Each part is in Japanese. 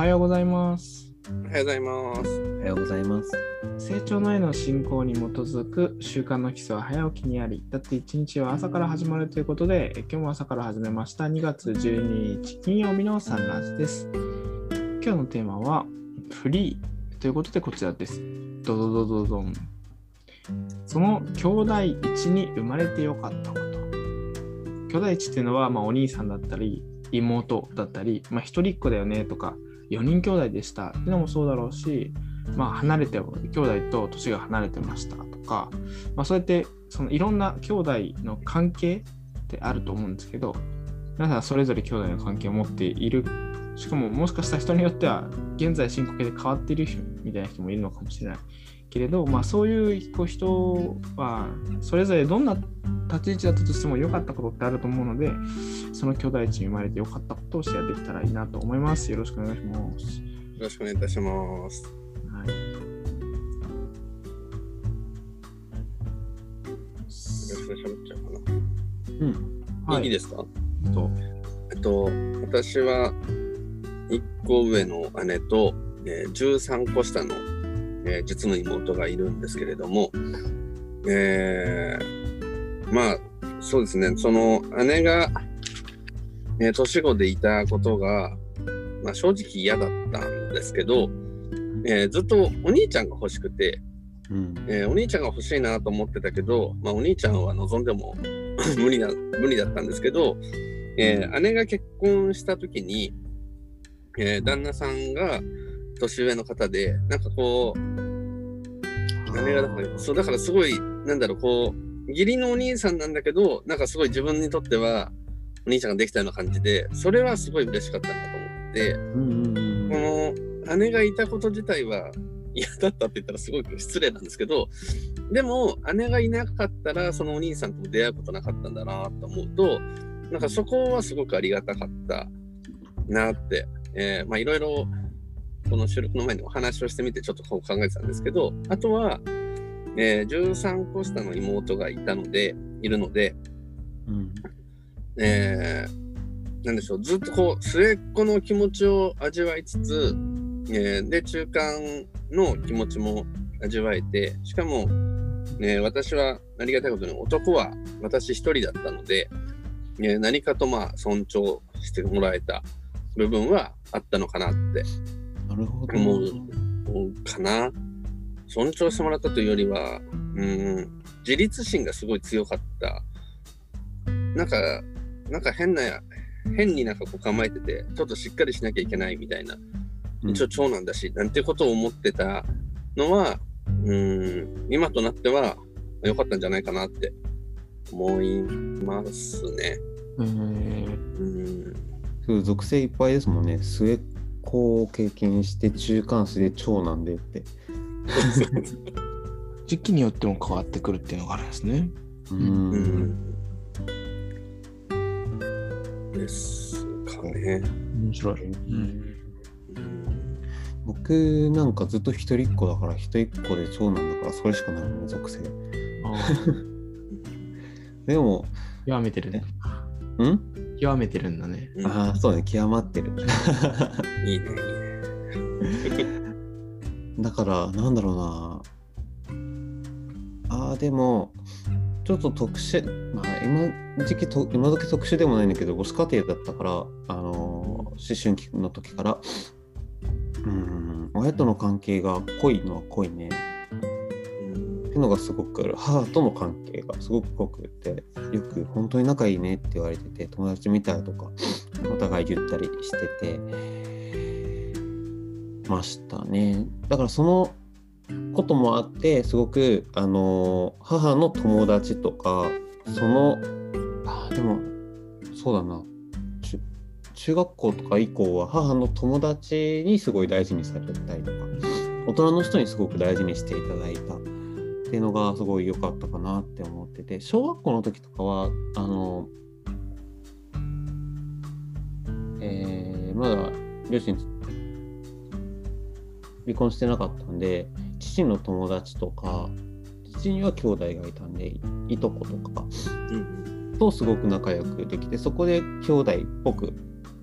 はようございます。おはようございます。おはようございます。成長のへの進行に基づく習慣の基礎は早起きにあり、だって一日は朝から始まるということで、え今日も朝から始めました2月12日金曜日のサンラジです。今日のテーマはフリーということでこちらです。ドドドドドン。その兄弟一に生まれてよかったこと。兄弟一っていうのは、まあ、お兄さんだったり、妹だったり、まあ、一人っ子だよねとか、4人兄弟でしたっていうのもそうだろうし、まあ、離れて、兄弟と年が離れてましたとか、まあ、そうやってそのいろんな兄弟の関係ってあると思うんですけど、皆さんそれぞれ兄弟の関係を持っている。しかももしかしたら人によっては現在進行形で変わっている人みたいな人もいるのかもしれないけれど、まあ、そういうこう人はそれぞれどんな立ち位置だったとしても良かったことってあると思うので、その兄弟地に生まれて良かったことをシェアできたらいいなと思います。よろしくお願いします。よろしくお願いいたします。はい、よろしく喋っちゃうかな。うん。はいいいですか？とえっと、私は1個上の姉と、えー13個下の、えー実の妹がいるんですけれども、えーまあ、そうですね、その姉が、えー年子でいたことが、まあ、正直嫌だったんですけど、えーずっとお兄ちゃんが欲しくて、うん。えーお兄ちゃんが欲しいなと思ってたけど、まあ、お兄ちゃんは望んでも 無理な無理だったんですけど、えー姉が結婚した時に、えー旦那さんが年上の方でなんかこう姉がだからそうだからすごいなんだろうこう義理のお兄さんなんだけどなんかすごい自分にとってはお兄ちゃんができたような感じでそれはすごい嬉しかったなと思って。この姉がいたこと自体は嫌だったって言ったらすごく失礼なんですけどでも姉がいなかったらそのお兄さんとも出会うことなかったんだなと思うとなんかそこはすごくありがたかったなって、えーまあいろいろこの収録の前にお話をしてみてちょっとこう考えてたんですけどあとは、えー13個下の妹がいたのでいるので、うん。えーなんでしょうずっとこう末っ子の気持ちを味わいつつ、えーで中間の気持ちも味わえてしかも、ね、私はありがたいことに男は私一人だったので、えー何かとまあ尊重してもらえた部分はあったのかなってなるほど。思うかな。尊重してもらったというよりはうん自立心がすごい強かった。なんかなんか変な変になんかこう構えててちょっとしっかりしなきゃいけないみたいな。うん。一応長男だし、なんてことを思ってたのはうん今となっては良かったんじゃないかなって思いますね。えー。うん。そう属性いっぱいですもんね。末っ子を経験して中間子で長男でって。時期によっても変わってくるっていうのがあるんですね。う。うんんですかね。面白い。うん僕なんかずっと一人っ子だから一人っ子で長男だからそれしかないもんね属性。でも、極めてるね。ん？極めてるんだね。うんああそうね極まってる。いいね、いいね。だからなんだろうなあーでもちょっと特殊まあ今時期と今時特殊でもないんだけど母子家庭だったからあのー思春期の時からうん親との関係が濃いのは濃いねっていうのがすごくある。母との関係がすごく濃くてよく本当に仲いいねって言われてて友達みたいとかお互い言ったりしててましたね。だからそのこともあってすごくあの母の友達とかそのあでもそうだな。中中学校とか以降は母の友達にすごい大事にされたりとか大人の人にすごく大事にしていただいたっていうのがすごい良かったかなって思ってて小学校の時とかはあのえーまだ両親離婚してなかったんで父の友達とか父には兄弟がいたんでいとことかとすごく仲良くできてそこで兄弟っぽく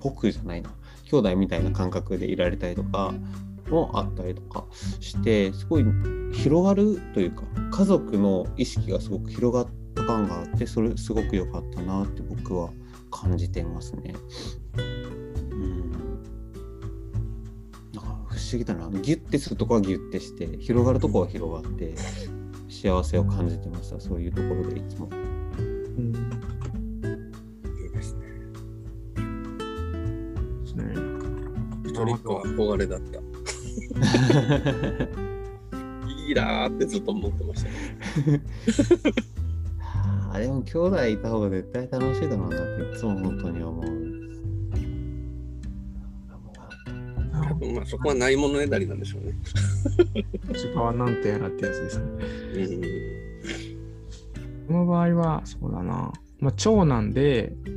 ぽくじゃないな兄弟みたいな感覚でいられたりとかもあったりとかしてすごい広がるというか家族の意識がすごく広がった感があってそれすごく良かったなって僕は感じてますね。うんなんか不思議だなギュッてするとこはギュッてして広がるとこは広がって幸せを感じてましたそういうところでいつも。うんいいですね。ですね。一人っ子は憧れだった。いいなーってずっと思ってましたね。あでも兄弟いた方が絶対楽しいだろうなっていつも本当に思う。多分まあそこはないものねだりなんでしょうね。時間はなんてやらってやつですね。うんこの場合は、そうだな。まあ、長男で、う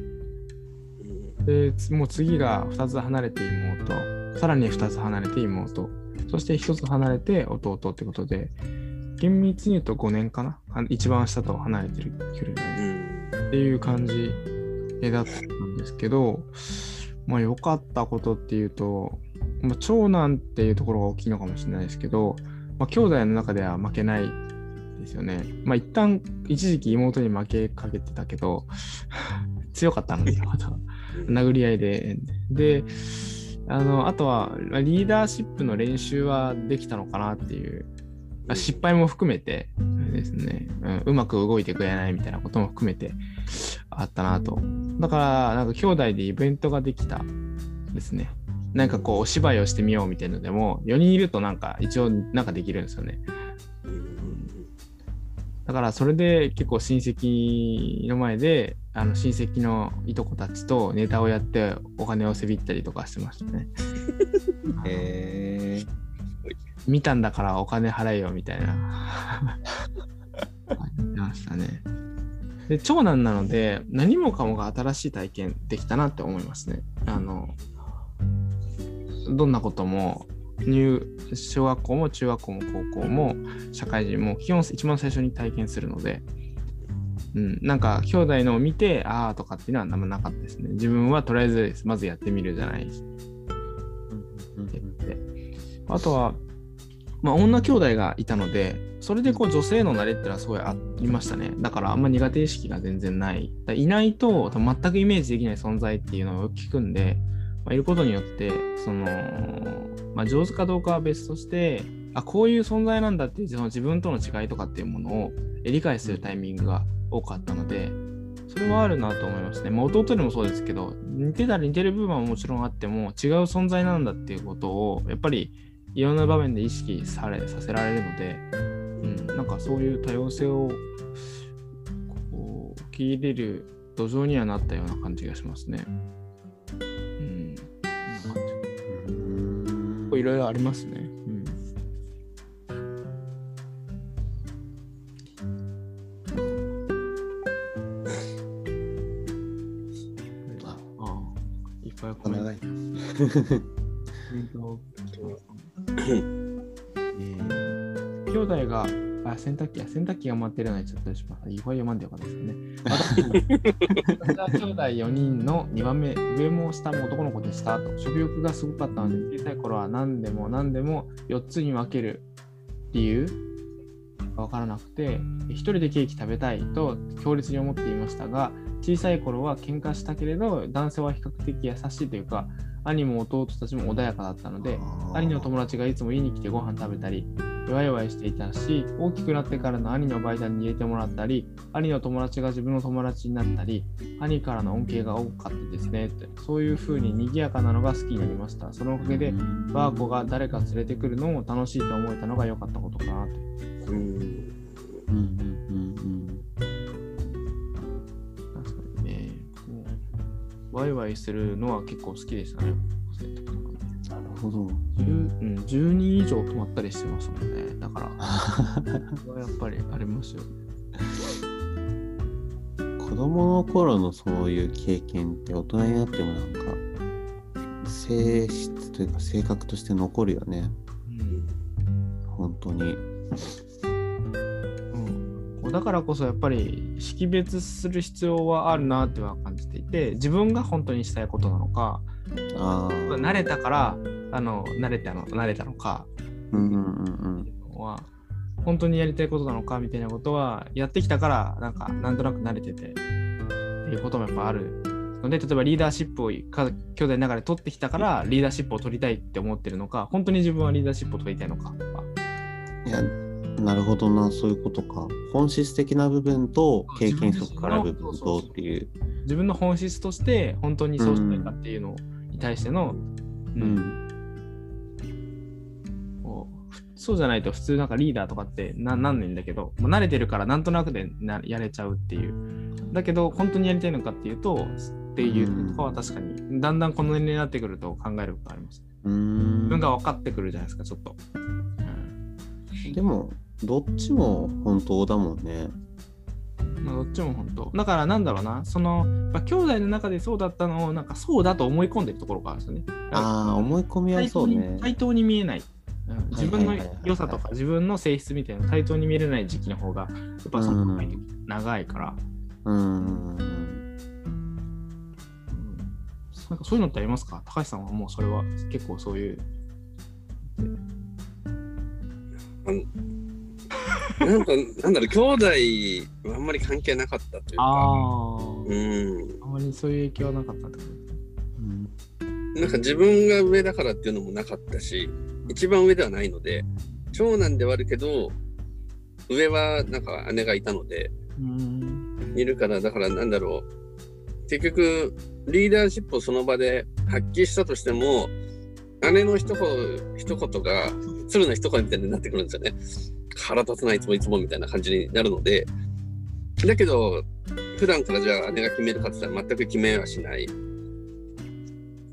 んでつもう次が2つ離れて妹、さらに2つ離れて妹、そして1つ離れて弟ってことで、厳密に言うと5年かな？一番下と離れてる距離がうね。んっていう感じだったんですけど、まあ良かったことっていうと、まあ、長男っていうところが大きいのかもしれないですけど、まあ、兄弟の中では負けないですよね。まあ一旦一時期妹に負けかけてたけど、強かったので、また殴り合いで。で、あの、あとはまあリーダーシップの練習はできたのかなっていう、あ失敗も含めてですね、うん、うまく動いてくれないみたいなことも含めてあったなと。だから、なんか兄弟でイベントができたですね。なんかこう、お芝居をしてみようみたいなのでも、4人いるとなんか一応なんかできるんですよね。だからそれで結構親戚の前であの親戚のいとこたちとネタをやってお金をせびったりとかしてましたね。へえ見たんだからお金払えよみたいな。言ってましたね。で長男なので何もかもが新しい体験できたなって思いますね。あのどんなことも入小学校も中学校も高校も社会人も基本一番最初に体験するので、うん、なんか兄弟のを見てああとかっていうのは何もなかったですね。自分はとりあえずまずやってみるじゃないですであとは、まあ、女兄弟がいたので、それでこう女性の慣れっていうのはすごいありましたね。だからあんま苦手意識が全然ない。だいないと全くイメージできない存在っていうのを聞くんで、まあ、いることによって、その、まあ、上手かどうかは別として、あ、こういう存在なんだっていうその自分との違いとかっていうものを理解するタイミングが多かったので、それはあるなと思いますね。まあ、弟でもそうですけど、似てたり似てる部分はもちろんあっても、違う存在なんだっていうことを、やっぱりいろんな場面で意識されさせられるので、うん、なんかそういう多様性をこう受け入れる土壌にはなったような感じがしますね。うん、うんいろいろありますね。えー兄弟があ洗濯機洗濯機が待ってるのにちょっとします。いっぱい読まんでよかったですね。私は兄弟4人の2番目、上も下も男の子でしたと。食欲がすごかったので、小さい頃は何でも何でも4つに分ける理由が分からなくて、1人でケーキ食べたいと強烈に思っていましたが、小さい頃は喧嘩したけれど、男性は比較的優しいというか、兄も弟たちも穏やかだったので、兄の友達がいつも家に来てご飯食べたり、ワイワイしていたし、大きくなってからの兄のバイトに入れてもらったり、兄の友達が自分の友達になったり、兄からの恩恵が多かったですねって。そういう風に賑やかなのが好きになりました。そのおかげで、バーコが誰か連れてくるのも楽しいと思えたのが良かったことかなと。うんワイワイするのは結構好きでしたね。なるほど。10, うん、10人以上泊まったりしてますもんね。だから、はやっぱりありますよね。子供の頃のそういう経験って大人になってもなんか性質というか性格として残るよねうん本当にうん、だからこそやっぱり識別する必要はあるなっては感じて自分が本当にしたいことなのかああ。慣れたからあの慣れたの慣れたのかうんうんうんは本当にやりたいことなのかみたいなことはやってきたからなんかなんとなく慣れててっていうこともやっぱあるので例えばリーダーシップをか兄弟の中で取ってきたからリーダーシップを取りたいって思ってるのか本当に自分はリーダーシップを取りたいのか。いや、なるほどな、そういうことか。本質的な部分と経験則から部分とっていう。自分の本質として本当にそうしたいかっていうのに対しての、ううんうふそうじゃないと普通なんかリーダーとかってななんないんだけど、もう慣れてるからなんとなくでなやれちゃうっていう。だけど本当にやりたいのかっていうとっていうとかは確かにだんだんこの年齢になってくると考えることあります。うーん自分が分かってくるじゃないですかちょっと。うんでも、どっちも本当だもんね。まあ、どっちも本当。だからなんだろうな、その、まあ、兄弟の中でそうだったのを、なんかそうだと思い込んでるところがあるんですよね。ああ、思い込みはそうね。対等に見えない。うん自分の良さとか自分の性質みたいな対等に見れない時期の方がやっぱその長い時長いから、うーん。うんなんかそういうのってありますか？高橋さんはもうそれは結構そういうなんか、なんだろう、兄弟はあんまり関係なかったというか、あうん。あまりそういう影響はなかったってことうんなんか自分が上だからっていうのもなかったし、一番上ではないので、長男ではあるけど、上はなんか姉がいたので、うんいるから、だからなんだろう。結局、リーダーシップをその場で発揮したとしても、姉の一言一言が、鶴の一声みたいになってくるんですよね。腹立つないつもいつもみたいな感じになるので、だけど、普段からじゃあ姉が決めるかって言ったら全く決めはしない。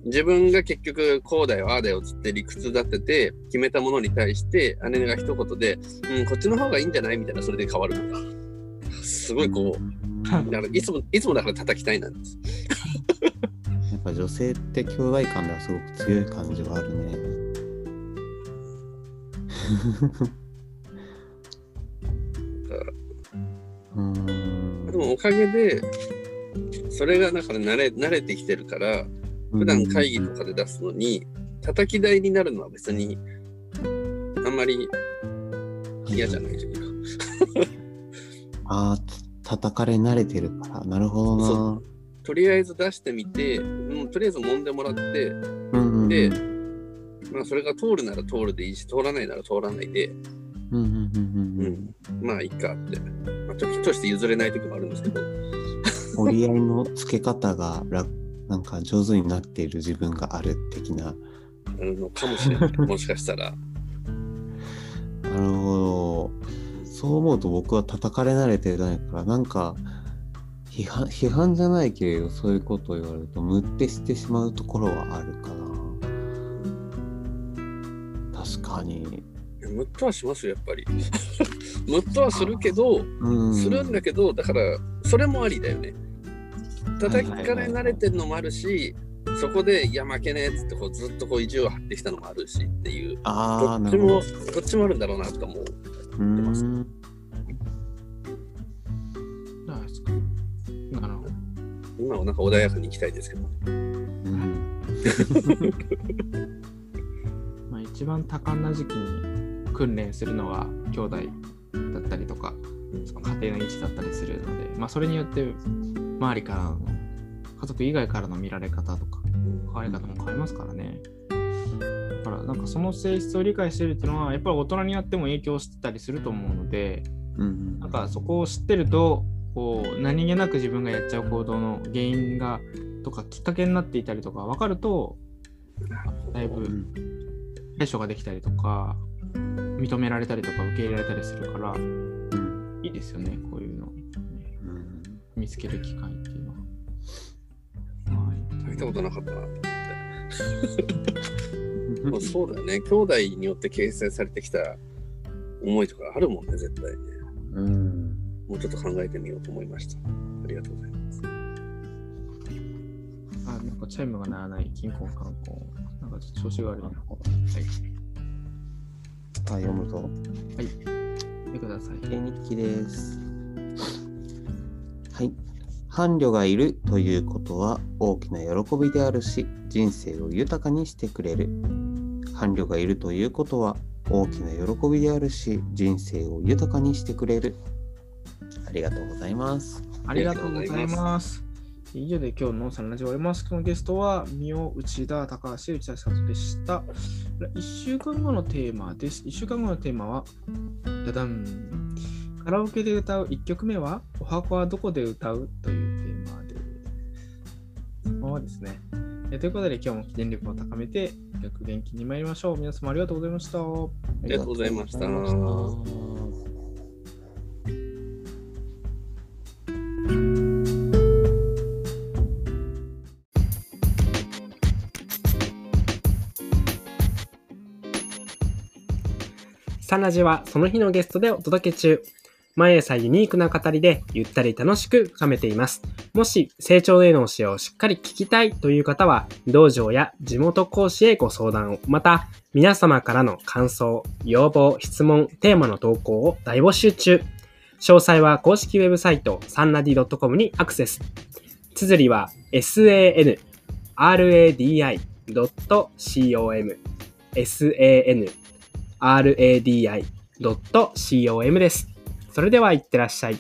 自分が結局こうだよああだよっつって理屈立てて決めたものに対して姉が一言で、うん、こっちの方がいいんじゃないみたいなそれで変わるとかすごいこうだからいつもいつもだから叩きたいなんです。ぱ女性って兄弟間ではすごく強い感じはあるね。うーんでもおかげでそれがだから慣れ慣れてきてるから普段会議とかで出すのに叩き台になるのは別にあんまり嫌じゃないというか。ああ、た叩かれ慣れてるから。なるほどそとりあえず出してみて、もうとりあえず揉んでもらって、な。うんうんうんでまあそれが通るなら通るでいいし、通らないなら通らないで、まあいいかって。まあ、時として譲れない時もあるんですけど、折り合いのつけ方が楽なんか上手になっている自分がある的な。あるのかもしれない。もしかしたら。なるほど。そう思うと僕は叩かれ慣れてないから、なんか批判批判じゃないけれど、そういうことを言われると、ムってしてしまうところはあるかな。確かに。ムッとはしますよ、やっぱり。ムッとはするけど、うん。するんだけど、だから、それもありだよね。叩かれ慣れてるのもあるし、そこで、いや、負けねえっつってこうずっとこう意地を張ってきたのもあるしっていう、ああ、どっちも、ど。どっちもあるんだろうなとかも、うーん。今はなんか穏やかに行きたいですけど。うん まあ、一番多感な時期に訓練するのは兄弟だったりとか、その家庭の位置だったりするので、まあ、それによって周りからの家族以外からの見られ方とか変わり方も変わりますからね。だからなんかその性質を理解してるっていうのはやっぱり大人になっても影響してたりすると思うのでうんなんかそこを知ってるとこう何気なく自分がやっちゃう行動の原因がとかきっかけになっていたりとか分かるとだいぶうん対処ができたりとか認められたりとか受け入れられたりするからうんいいですよねこういうの見つける機会っていうのは。はい食べたことなかったなって。まあ、そうだよね。兄弟によって形成されてきた思いとかあるもんね、絶対ね。うんもうちょっと考えてみようと思いました。ありがとうございます。あなんかチャイムが鳴らない金婚観光なんかちょっと調子が悪いな。はい。あ読むとはい。見てください。日記です。はい。伴侶がいるということは大きな喜びであるし、人生を豊かにしてくれる。伴侶がいるということは大きな喜びであるし、人生を豊かにしてくれる。ありがとうございます。ありがとうございます。以上で今日のサンラジオ終わります。今日のゲストは、三尾、内田、高橋、内田さんでした。1週間後のテーマです。1週間後のテーマは、ダダン。カラオケで歌う1曲目は、お墓はどこで歌うというテーマでですね。えということで、今日も記念力を高めて、逆元気に参りましょう。皆様ありがとうございました。ありがとうございましたサンラジはその日のゲストでお届け中。毎朝ユニークな語りでゆったり楽しく深めています。もし成長への教えをしっかり聞きたいという方は、道場や地元講師へご相談を、また皆様からの感想、要望、質問、テーマの投稿を大募集中。詳細は公式ウェブサイトサンラディ .com にアクセス。綴りは sanradi.com san radi.com です。それではいってらっしゃい。